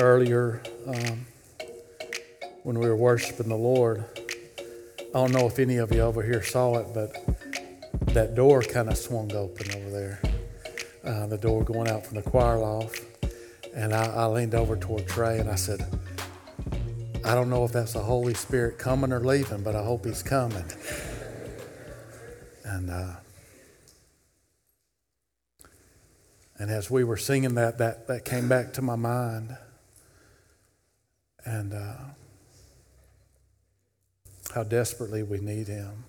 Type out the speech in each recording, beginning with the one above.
earlier um, when we were worshiping the Lord. I don't know if any of you over here saw it, but that door kind of swung open over there. Uh, the door going out from the choir loft. And I, I leaned over toward Trey and I said, I don't know if that's the Holy Spirit coming or leaving, but I hope he's coming. And uh, and as we were singing that, that that came back to my mind. And uh, how desperately we need him.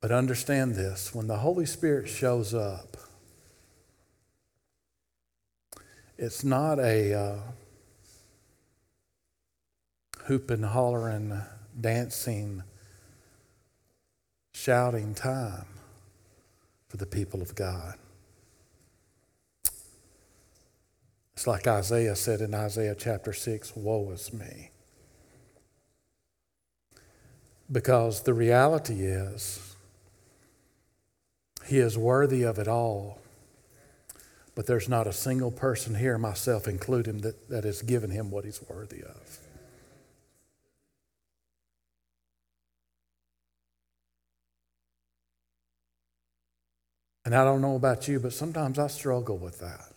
But understand this when the Holy Spirit shows up, it's not a uh, hooping, hollering, dancing, shouting time for the people of God. It's like Isaiah said in Isaiah chapter 6 Woe is me. Because the reality is, He is worthy of it all. But there's not a single person here, myself included, that, that has given Him what He's worthy of. And I don't know about you, but sometimes I struggle with that.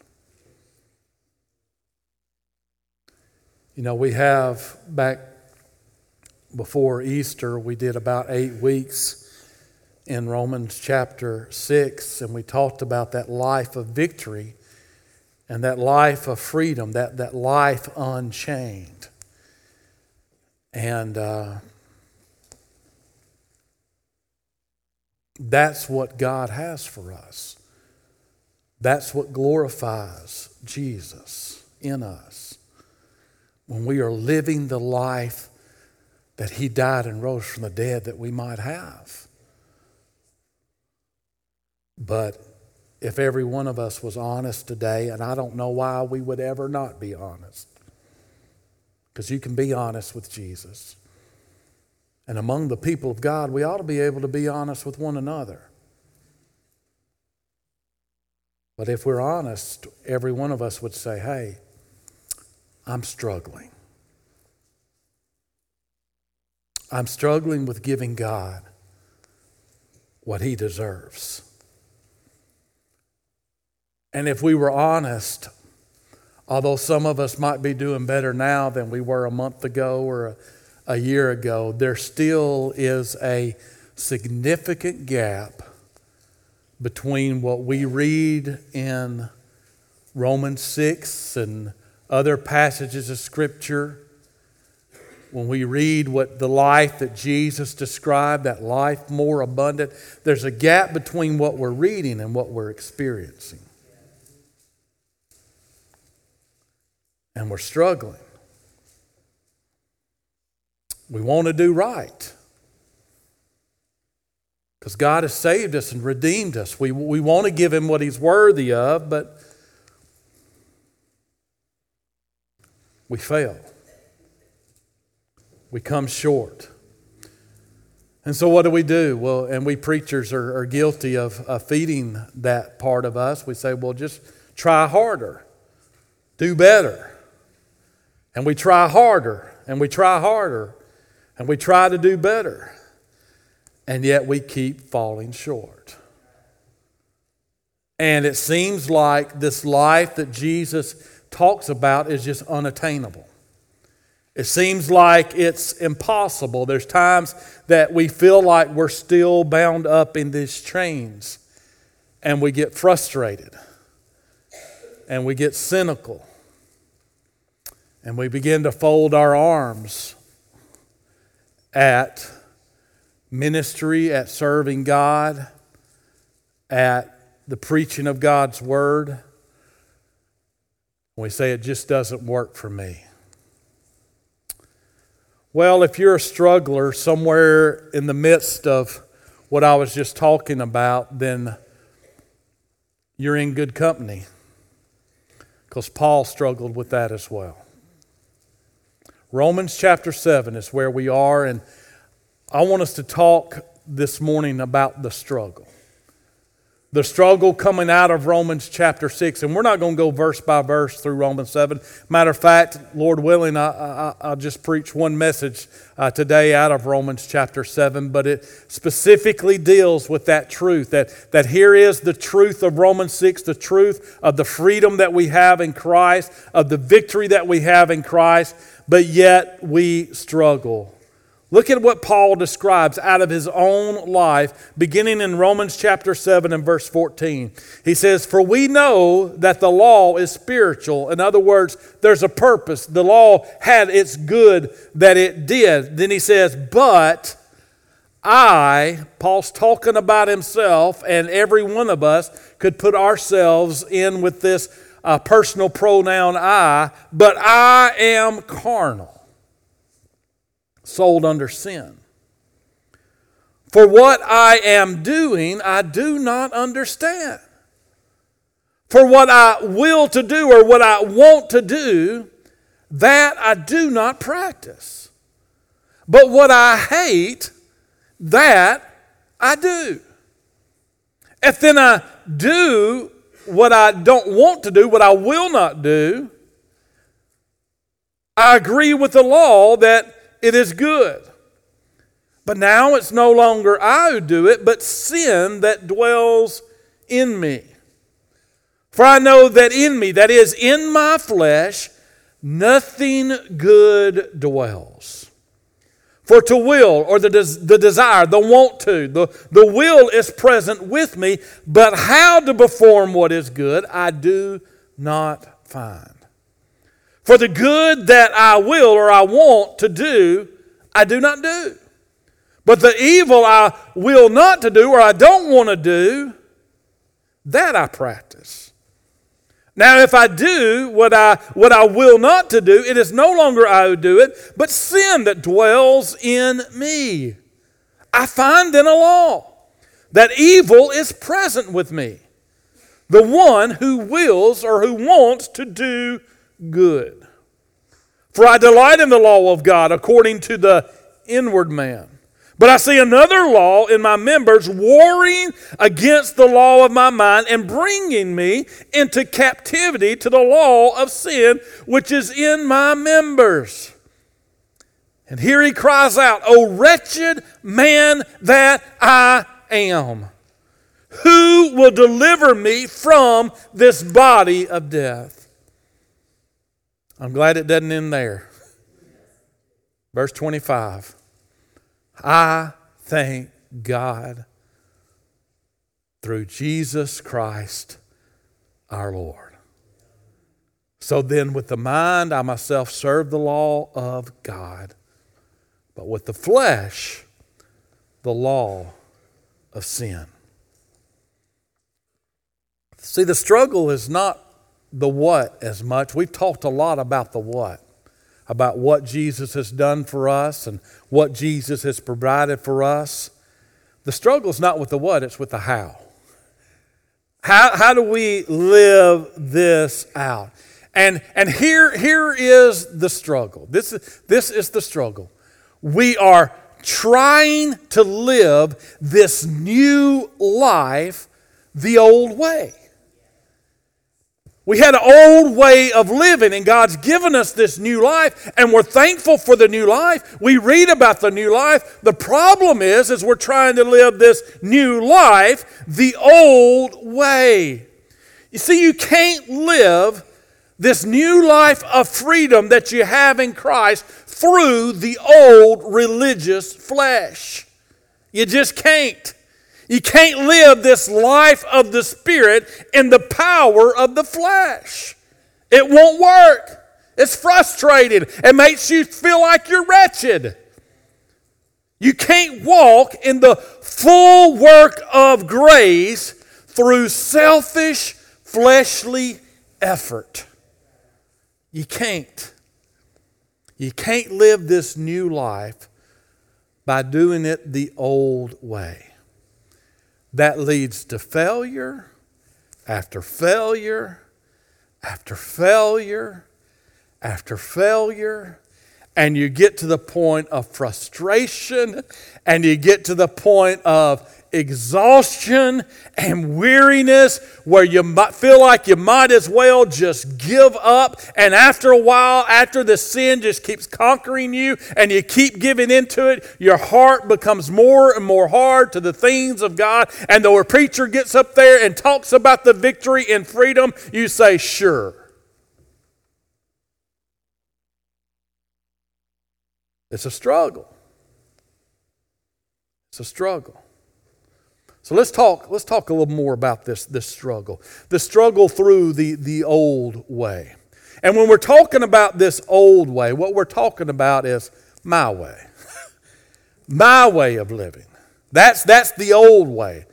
You know, we have back before Easter, we did about eight weeks in Romans chapter 6, and we talked about that life of victory and that life of freedom, that, that life unchained. And uh, that's what God has for us. That's what glorifies Jesus in us. When we are living the life that He died and rose from the dead that we might have. But if every one of us was honest today, and I don't know why we would ever not be honest, because you can be honest with Jesus. And among the people of God, we ought to be able to be honest with one another. But if we're honest, every one of us would say, hey, I'm struggling. I'm struggling with giving God what He deserves. And if we were honest, although some of us might be doing better now than we were a month ago or a, a year ago, there still is a significant gap between what we read in Romans 6 and other passages of Scripture when we read what the life that Jesus described, that life more abundant, there's a gap between what we're reading and what we're experiencing. And we're struggling. We want to do right. Because God has saved us and redeemed us. We, we want to give Him what He's worthy of, but we fail we come short. And so, what do we do? Well, and we preachers are, are guilty of, of feeding that part of us. We say, well, just try harder, do better. And we try harder, and we try harder, and we try to do better. And yet we keep falling short. And it seems like this life that Jesus talks about is just unattainable. It seems like it's impossible. There's times that we feel like we're still bound up in these chains and we get frustrated and we get cynical and we begin to fold our arms at ministry, at serving God, at the preaching of God's word. We say it just doesn't work for me. Well, if you're a struggler somewhere in the midst of what I was just talking about, then you're in good company because Paul struggled with that as well. Romans chapter 7 is where we are, and I want us to talk this morning about the struggle. The struggle coming out of Romans chapter 6. And we're not going to go verse by verse through Romans 7. Matter of fact, Lord willing, I, I, will just preach one message uh, today out of Romans chapter 7, but it specifically deals with that truth that, that here is the truth of Romans 6, the truth of the freedom that we have in Christ, of the victory that we have in Christ, but yet we struggle. Look at what Paul describes out of his own life, beginning in Romans chapter 7 and verse 14. He says, For we know that the law is spiritual. In other words, there's a purpose. The law had its good that it did. Then he says, But I, Paul's talking about himself, and every one of us could put ourselves in with this uh, personal pronoun I, but I am carnal sold under sin. For what I am doing, I do not understand. For what I will to do or what I want to do, that I do not practice. But what I hate, that I do. If then I do what I don't want to do, what I will not do, I agree with the law that it is good. But now it's no longer I who do it, but sin that dwells in me. For I know that in me, that is, in my flesh, nothing good dwells. For to will, or the, des- the desire, the want to, the, the will is present with me, but how to perform what is good, I do not find. For the good that I will or I want to do, I do not do. But the evil I will not to do or I don't want to do, that I practice. Now, if I do what I, what I will not to do, it is no longer I who do it, but sin that dwells in me. I find in a law that evil is present with me, the one who wills or who wants to do good. For I delight in the law of God according to the inward man. But I see another law in my members warring against the law of my mind and bringing me into captivity to the law of sin which is in my members. And here he cries out, O wretched man that I am, who will deliver me from this body of death? I'm glad it doesn't end there. Verse 25 I thank God through Jesus Christ our Lord. So then, with the mind, I myself serve the law of God, but with the flesh, the law of sin. See, the struggle is not the what as much. We've talked a lot about the what, about what Jesus has done for us and what Jesus has provided for us. The struggle is not with the what, it's with the how. How, how do we live this out? And, and here, here is the struggle. This is, this is the struggle. We are trying to live this new life the old way. We had an old way of living, and God's given us this new life, and we're thankful for the new life. We read about the new life. The problem is, is we're trying to live this new life the old way. You see, you can't live this new life of freedom that you have in Christ through the old religious flesh. You just can't. You can't live this life of the Spirit in the power of the flesh. It won't work. It's frustrating. It makes you feel like you're wretched. You can't walk in the full work of grace through selfish, fleshly effort. You can't. You can't live this new life by doing it the old way that leads to failure after failure after failure after failure. And you get to the point of frustration and you get to the point of exhaustion and weariness where you might feel like you might as well just give up. And after a while, after the sin just keeps conquering you and you keep giving into it, your heart becomes more and more hard to the things of God. And though a preacher gets up there and talks about the victory and freedom, you say, sure. It's a struggle. It's a struggle. So let's talk, let's talk a little more about this, this struggle. The struggle through the, the old way. And when we're talking about this old way, what we're talking about is my way. my way of living. That's, that's the old way.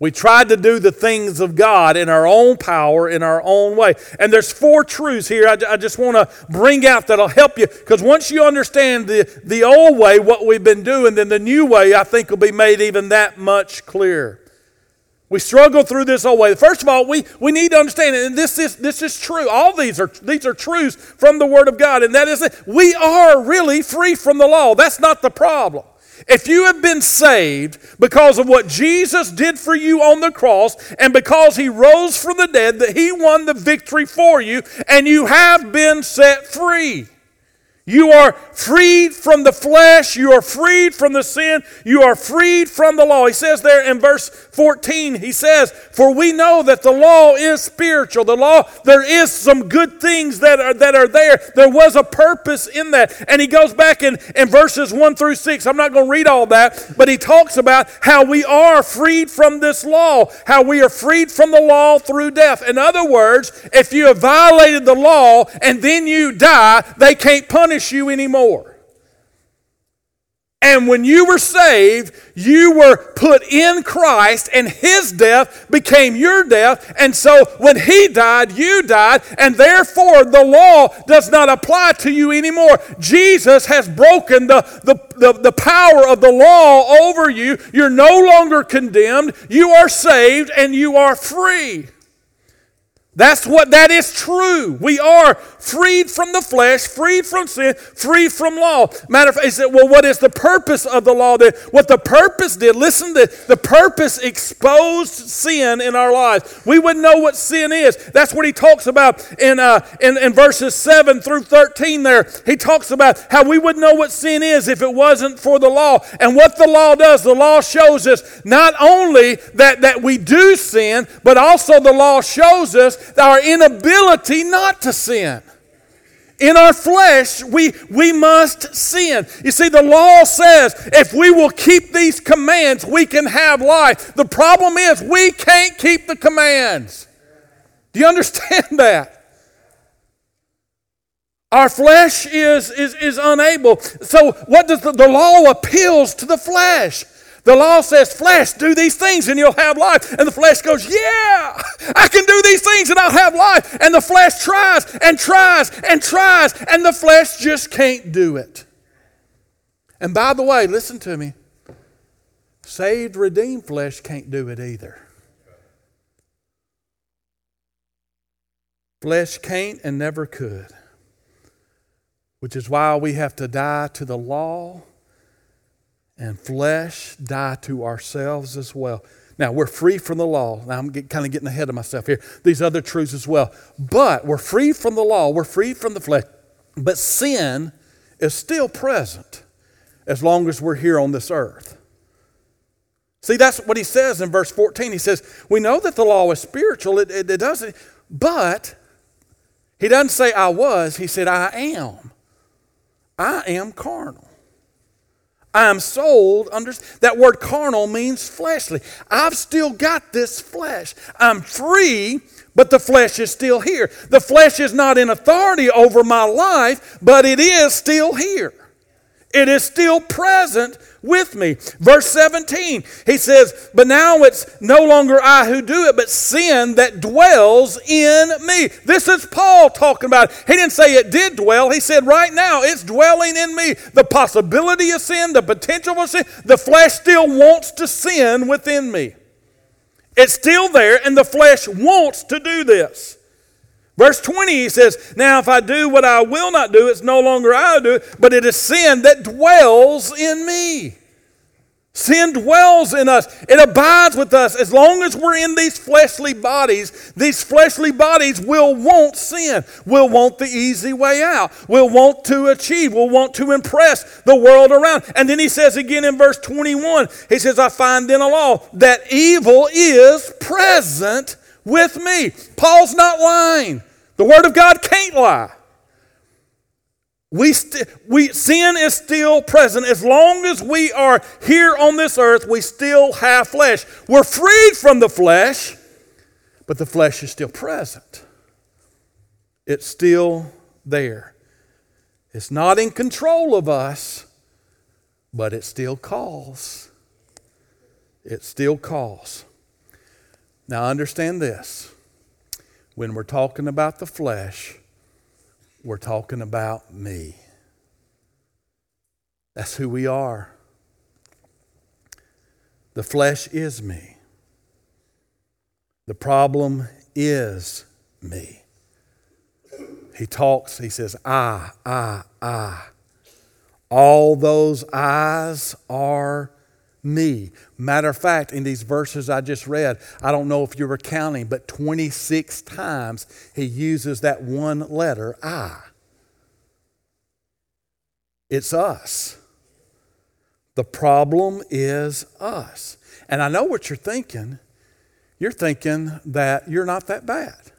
We tried to do the things of God in our own power, in our own way. And there's four truths here I, I just want to bring out that'll help you. Because once you understand the, the old way, what we've been doing, then the new way, I think, will be made even that much clearer. We struggle through this old way. First of all, we, we need to understand, and this is, this is true. All these are, these are truths from the Word of God, and that is that we are really free from the law. That's not the problem. If you have been saved because of what Jesus did for you on the cross and because he rose from the dead, that he won the victory for you, and you have been set free. You are freed from the flesh. You are freed from the sin. You are freed from the law. He says there in verse 14, he says, For we know that the law is spiritual. The law, there is some good things that are, that are there. There was a purpose in that. And he goes back in, in verses 1 through 6. I'm not going to read all that, but he talks about how we are freed from this law, how we are freed from the law through death. In other words, if you have violated the law and then you die, they can't punish punish you anymore. And when you were saved, you were put in Christ, and His death became your death. And so when He died, you died, and therefore the law does not apply to you anymore. Jesus has broken the, the, the, the power of the law over you. You're no longer condemned, you are saved, and you are free. That's what that is true. We are freed from the flesh, freed from sin, freed from law. Matter of fact, said, well, what is the purpose of the law? That what the purpose did, listen, the, the purpose exposed sin in our lives. We wouldn't know what sin is. That's what he talks about in, uh, in, in verses 7 through 13 there. He talks about how we wouldn't know what sin is if it wasn't for the law. And what the law does, the law shows us not only that, that we do sin, but also the law shows us our inability not to sin. In our flesh, we, we must sin. You see, the law says if we will keep these commands, we can have life. The problem is we can't keep the commands. Do you understand that? Our flesh is, is, is unable. So, what does the, the law appeals to the flesh? The law says, flesh, do these things and you'll have life. And the flesh goes, yeah, I can do these things and I'll have life. And the flesh tries and tries and tries, and the flesh just can't do it. And by the way, listen to me saved, redeemed flesh can't do it either. Flesh can't and never could, which is why we have to die to the law and flesh die to ourselves as well. Now, we're free from the law. Now, I'm get, kind of getting ahead of myself here. These other truths as well. But we're free from the law, we're free from the flesh. But sin is still present as long as we're here on this earth. See, that's what he says in verse 14. He says, We know that the law is spiritual, it, it, it doesn't, but he doesn't say I was, he said I am. I am carnal. I am sold under that word carnal means fleshly. I've still got this flesh. I'm free, but the flesh is still here. The flesh is not in authority over my life, but it is still here. It is still present with me. Verse 17, he says, But now it's no longer I who do it, but sin that dwells in me. This is Paul talking about. He didn't say it did dwell. He said, Right now it's dwelling in me. The possibility of sin, the potential of sin, the flesh still wants to sin within me. It's still there, and the flesh wants to do this. Verse 20, he says, Now if I do what I will not do, it's no longer I do it, but it is sin that dwells in me. Sin dwells in us. It abides with us. As long as we're in these fleshly bodies, these fleshly bodies will want sin, will want the easy way out, will want to achieve, will want to impress the world around. And then he says again in verse 21, he says, I find in a law that evil is present with me. Paul's not lying. The Word of God can't lie. We, st- we sin is still present. As long as we are here on this earth we still have flesh. We're freed from the flesh but the flesh is still present. It's still there. It's not in control of us but it still calls. It still calls. Now understand this when we're talking about the flesh we're talking about me. That's who we are. The flesh is me. The problem is me. He talks, he says, I, I, I. All those eyes are me. Matter of fact, in these verses I just read, I don't know if you were counting, but 26 times he uses that one letter, I. It's us. The problem is us. And I know what you're thinking. You're thinking that you're not that bad.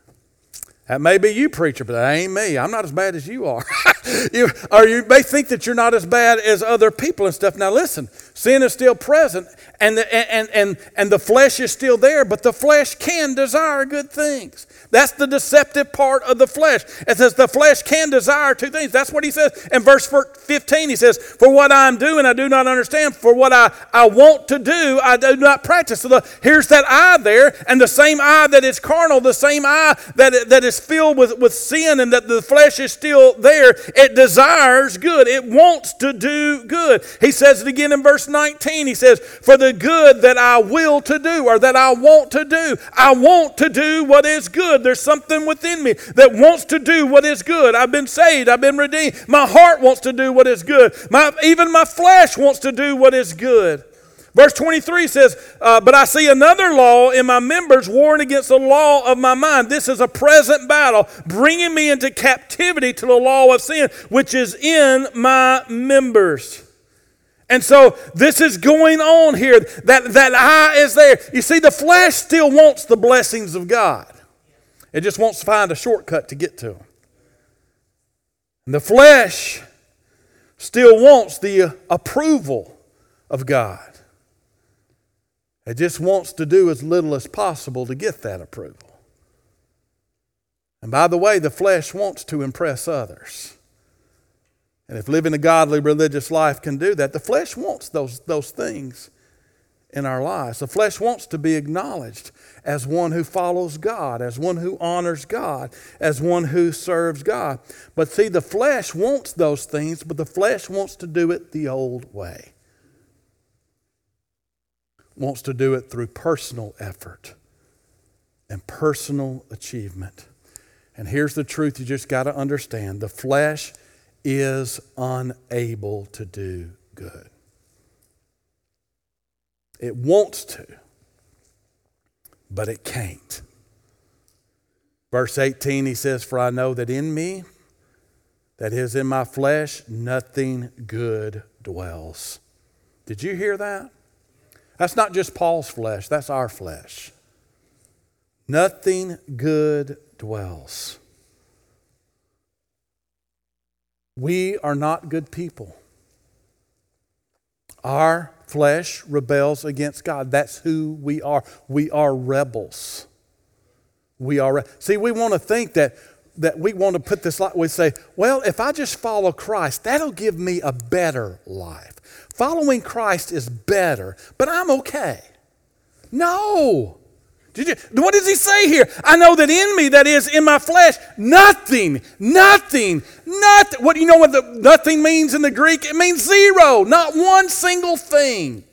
Uh, that may be you, preacher, but that ain't me. I'm not as bad as you are. you, or you may think that you're not as bad as other people and stuff. Now, listen, sin is still present, and the, and, and, and the flesh is still there, but the flesh can desire good things. That's the deceptive part of the flesh. It says the flesh can desire two things. That's what he says in verse 15. He says, For what I'm doing, I do not understand. For what I, I want to do, I do not practice. So the, here's that I there, and the same I that is carnal, the same I that, that is filled with, with sin and that the flesh is still there, it desires good. It wants to do good. He says it again in verse 19. He says, For the good that I will to do, or that I want to do, I want to do what is good. There's something within me that wants to do what is good. I've been saved. I've been redeemed. My heart wants to do what is good. My, even my flesh wants to do what is good. Verse 23 says, uh, But I see another law in my members warring against the law of my mind. This is a present battle, bringing me into captivity to the law of sin, which is in my members. And so this is going on here. That, that I is there. You see, the flesh still wants the blessings of God. It just wants to find a shortcut to get to them. And the flesh still wants the approval of God. It just wants to do as little as possible to get that approval. And by the way, the flesh wants to impress others. And if living a godly religious life can do that, the flesh wants those, those things in our lives. The flesh wants to be acknowledged as one who follows God, as one who honors God, as one who serves God. But see, the flesh wants those things, but the flesh wants to do it the old way. Wants to do it through personal effort and personal achievement. And here's the truth you just got to understand the flesh is unable to do good. It wants to, but it can't. Verse 18, he says, For I know that in me, that is in my flesh, nothing good dwells. Did you hear that? That's not just Paul's flesh, that's our flesh. Nothing good dwells. We are not good people. Our flesh rebels against God. That's who we are. We are rebels. We are. See, we want to think that that we want to put this like we say, well, if I just follow Christ, that'll give me a better life. Following Christ is better, but I'm okay. No. Did you, what does he say here? I know that in me, that is in my flesh, nothing, nothing, nothing. What you know what the nothing means in the Greek? It means zero, not one single thing.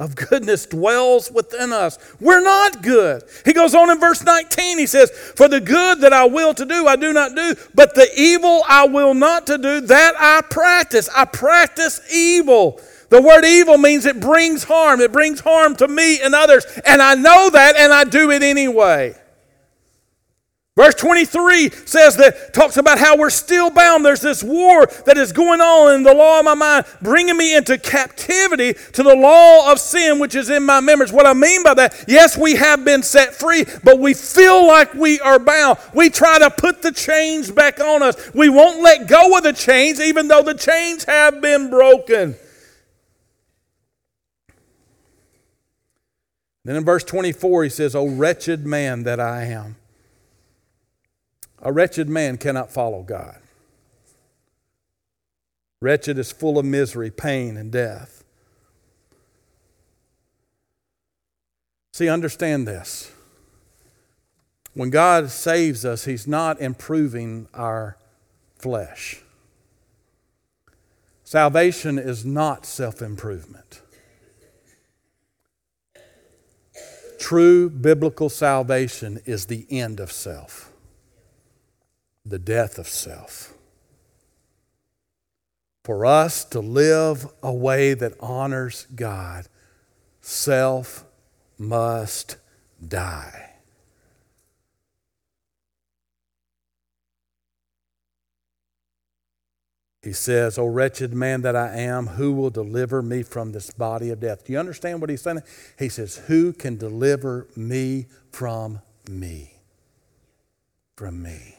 of goodness dwells within us. We're not good. He goes on in verse 19, he says, For the good that I will to do, I do not do, but the evil I will not to do, that I practice. I practice evil. The word evil means it brings harm. It brings harm to me and others. And I know that and I do it anyway. Verse 23 says that, talks about how we're still bound. There's this war that is going on in the law of my mind, bringing me into captivity to the law of sin, which is in my members. What I mean by that, yes, we have been set free, but we feel like we are bound. We try to put the chains back on us. We won't let go of the chains, even though the chains have been broken. Then in verse 24, he says, O wretched man that I am. A wretched man cannot follow God. Wretched is full of misery, pain, and death. See, understand this. When God saves us, He's not improving our flesh. Salvation is not self improvement. True biblical salvation is the end of self the death of self. For us to live a way that honors God, self must die. He says, O wretched man that I am, who will deliver me from this body of death? Do you understand what he's saying? He says, Who can deliver me from me? From me.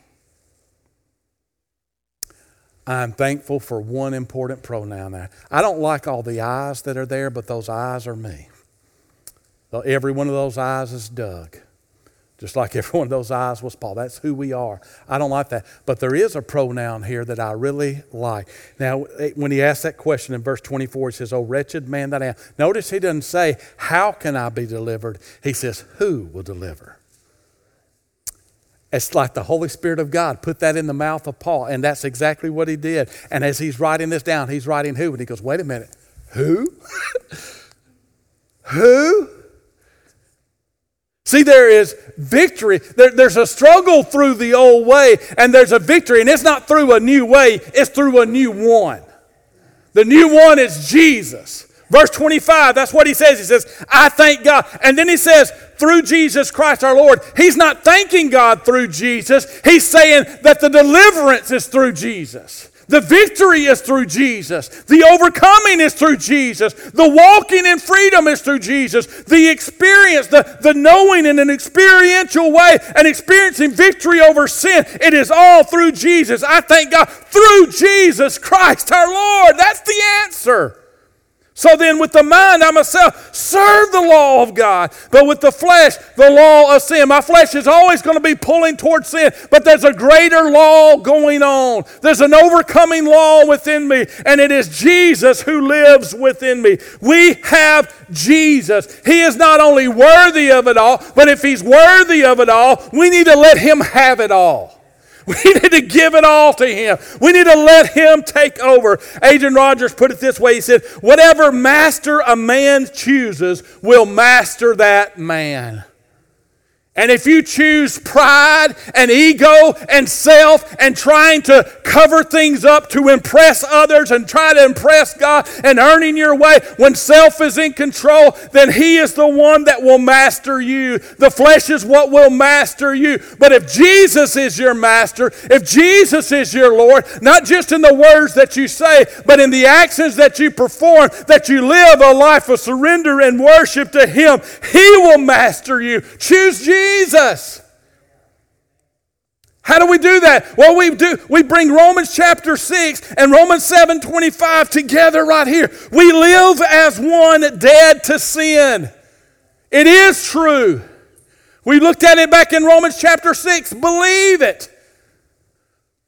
I'm thankful for one important pronoun there. I don't like all the eyes that are there, but those eyes are me. Every one of those eyes is Doug. Just like every one of those eyes was Paul. That's who we are. I don't like that. But there is a pronoun here that I really like. Now, when he asks that question in verse 24, he says, Oh, wretched man that I am. Notice he doesn't say, How can I be delivered? He says, Who will deliver? It's like the Holy Spirit of God put that in the mouth of Paul, and that's exactly what he did. And as he's writing this down, he's writing who? And he goes, Wait a minute, who? who? See, there is victory. There, there's a struggle through the old way, and there's a victory. And it's not through a new way, it's through a new one. The new one is Jesus. Verse 25, that's what he says. He says, I thank God. And then he says, through Jesus Christ our Lord. He's not thanking God through Jesus. He's saying that the deliverance is through Jesus. The victory is through Jesus. The overcoming is through Jesus. The walking in freedom is through Jesus. The experience, the, the knowing in an experiential way and experiencing victory over sin, it is all through Jesus. I thank God through Jesus Christ our Lord. That's the answer. So then, with the mind, I myself serve the law of God, but with the flesh, the law of sin. My flesh is always going to be pulling towards sin, but there's a greater law going on. There's an overcoming law within me, and it is Jesus who lives within me. We have Jesus. He is not only worthy of it all, but if He's worthy of it all, we need to let Him have it all. We need to give it all to Him. We need to let Him take over. Adrian Rogers put it this way He said, Whatever master a man chooses will master that man. And if you choose pride and ego and self and trying to cover things up to impress others and try to impress God and earning your way when self is in control, then He is the one that will master you. The flesh is what will master you. But if Jesus is your master, if Jesus is your Lord, not just in the words that you say, but in the actions that you perform, that you live a life of surrender and worship to Him, He will master you. Choose Jesus. Jesus. How do we do that? Well, we do we bring Romans chapter 6 and Romans 7 25 together right here. We live as one dead to sin. It is true. We looked at it back in Romans chapter 6. Believe it.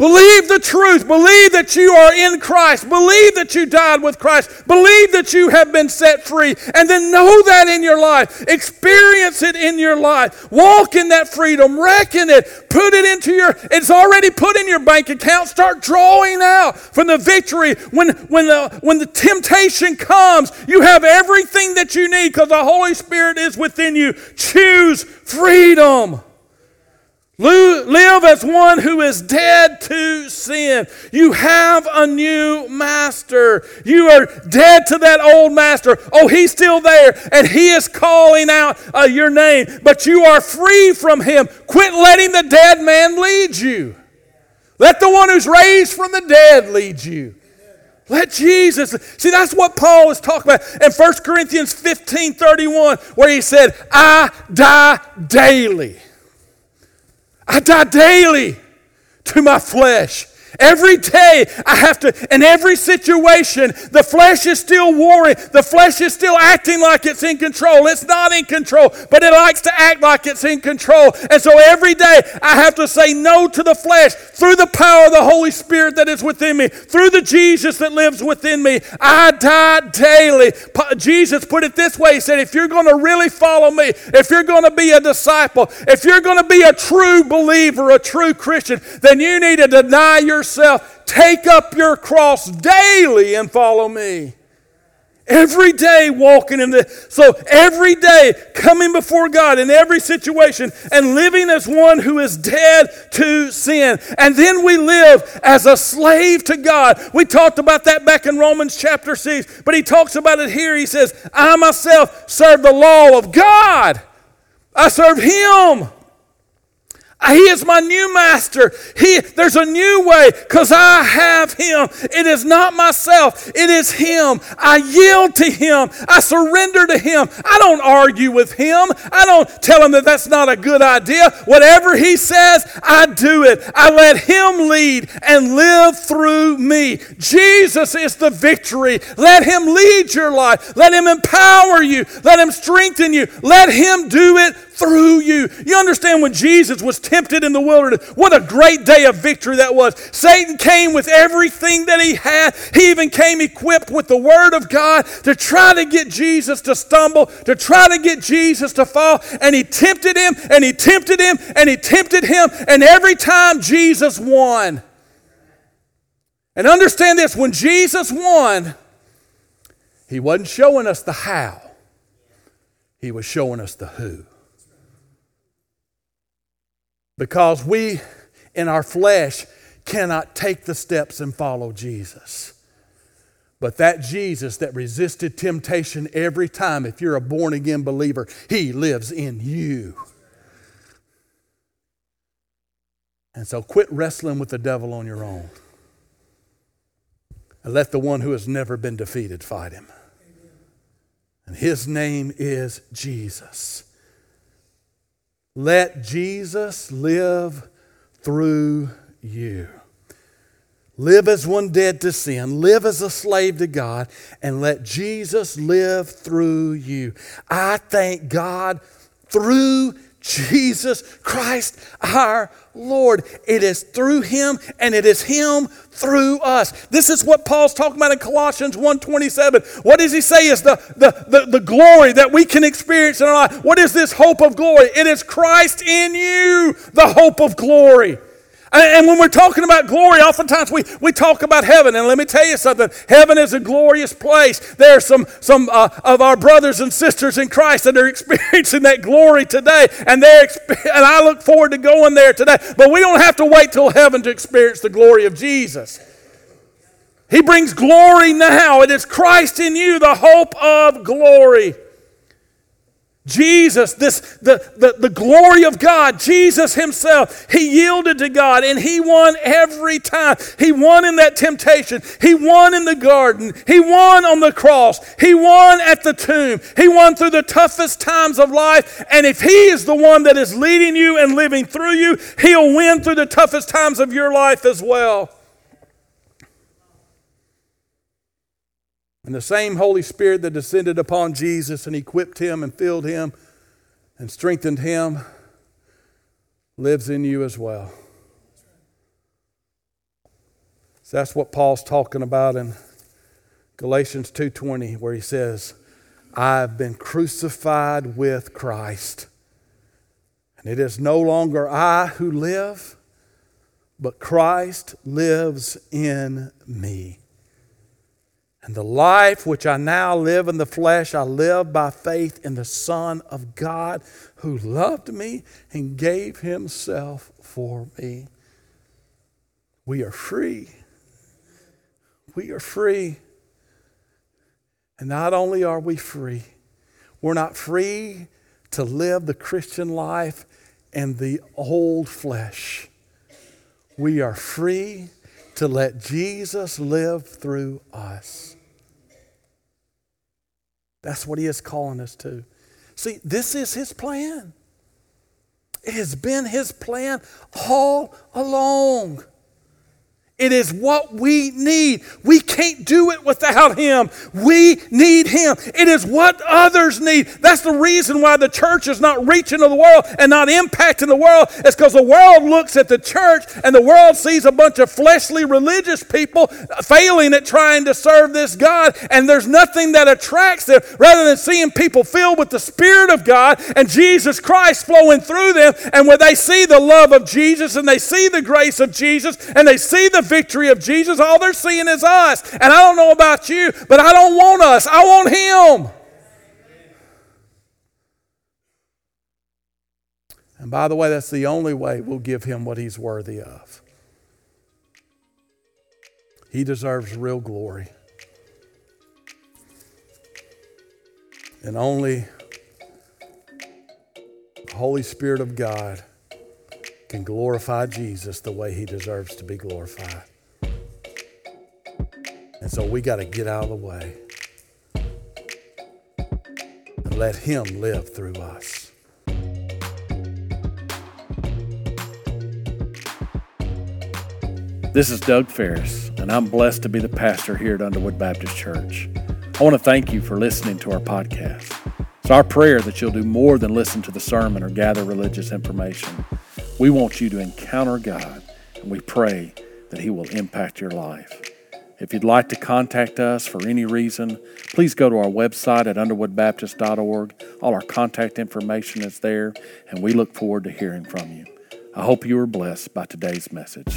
Believe the truth. Believe that you are in Christ. Believe that you died with Christ. Believe that you have been set free. And then know that in your life. Experience it in your life. Walk in that freedom. Reckon it. Put it into your, it's already put in your bank account. Start drawing out from the victory. When, when, the, when the temptation comes, you have everything that you need because the Holy Spirit is within you. Choose freedom. Live as one who is dead to sin. You have a new master. You are dead to that old master. Oh, he's still there and he is calling out uh, your name, but you are free from him. Quit letting the dead man lead you. Let the one who's raised from the dead lead you. Let Jesus. See, that's what Paul is talking about in 1 Corinthians 15 31, where he said, I die daily. I die daily to my flesh. Every day I have to, in every situation, the flesh is still warring. The flesh is still acting like it's in control. It's not in control, but it likes to act like it's in control. And so every day I have to say no to the flesh through the power of the Holy Spirit that is within me, through the Jesus that lives within me. I die daily. Jesus put it this way He said, If you're going to really follow me, if you're going to be a disciple, if you're going to be a true believer, a true Christian, then you need to deny your yourself, take up your cross daily and follow me. Every day walking in the so every day coming before God in every situation and living as one who is dead to sin. And then we live as a slave to God. We talked about that back in Romans chapter 6, but he talks about it here. He says, I myself serve the law of God. I serve him. He is my new master. He, there's a new way because I have him. It is not myself, it is him. I yield to him. I surrender to him. I don't argue with him. I don't tell him that that's not a good idea. Whatever he says, I do it. I let him lead and live through me. Jesus is the victory. Let him lead your life. Let him empower you. Let him strengthen you. Let him do it through you. You understand when Jesus was tempted in the wilderness, what a great day of victory that was. Satan came with everything that he had. He even came equipped with the Word of God to try to get Jesus to stumble, to try to get Jesus to fall. And he tempted him, and he tempted him, and he tempted him. And every time Jesus won. And understand this when Jesus won, he wasn't showing us the how, he was showing us the who. Because we, in our flesh, cannot take the steps and follow Jesus. But that Jesus that resisted temptation every time, if you're a born again believer, he lives in you. And so quit wrestling with the devil on your own. And let the one who has never been defeated fight him. And his name is Jesus. Let Jesus live through you. Live as one dead to sin, live as a slave to God, and let Jesus live through you. I thank God through Jesus Christ our Lord. It is through him and it is him through us. This is what Paul's talking about in Colossians 1.27. What does he say is the, the, the, the glory that we can experience in our life? What is this hope of glory? It is Christ in you, the hope of glory. And when we're talking about glory, oftentimes we, we talk about heaven. And let me tell you something heaven is a glorious place. There are some, some uh, of our brothers and sisters in Christ that are experiencing that glory today. And, they're, and I look forward to going there today. But we don't have to wait till heaven to experience the glory of Jesus. He brings glory now. It is Christ in you, the hope of glory. Jesus, this the, the, the glory of God, Jesus Himself, He yielded to God and He won every time. He won in that temptation. He won in the garden. He won on the cross. He won at the tomb. He won through the toughest times of life. And if He is the one that is leading you and living through you, He'll win through the toughest times of your life as well. And the same Holy Spirit that descended upon Jesus and equipped him and filled him and strengthened him lives in you as well. So that's what Paul's talking about in Galatians 2:20 where he says, "I've been crucified with Christ. And it is no longer I who live, but Christ lives in me. And the life which I now live in the flesh, I live by faith in the Son of God who loved me and gave himself for me. We are free. We are free. And not only are we free, we're not free to live the Christian life in the old flesh. We are free to let Jesus live through us. That's what he is calling us to. See, this is his plan. It has been his plan all along. It is what we need. We can't do it without Him. We need Him. It is what others need. That's the reason why the church is not reaching to the world and not impacting the world. It's because the world looks at the church and the world sees a bunch of fleshly religious people failing at trying to serve this God, and there's nothing that attracts them rather than seeing people filled with the Spirit of God and Jesus Christ flowing through them, and where they see the love of Jesus and they see the grace of Jesus and they see the victory of Jesus, all they're seeing is us. And I don't know about you, but I don't want us. I want Him. And by the way, that's the only way we'll give Him what He's worthy of. He deserves real glory. And only the Holy Spirit of God can glorify Jesus the way he deserves to be glorified. And so we got to get out of the way and let him live through us. This is Doug Ferris, and I'm blessed to be the pastor here at Underwood Baptist Church. I want to thank you for listening to our podcast. It's our prayer that you'll do more than listen to the sermon or gather religious information. We want you to encounter God, and we pray that He will impact your life. If you'd like to contact us for any reason, please go to our website at underwoodbaptist.org. All our contact information is there, and we look forward to hearing from you. I hope you were blessed by today's message.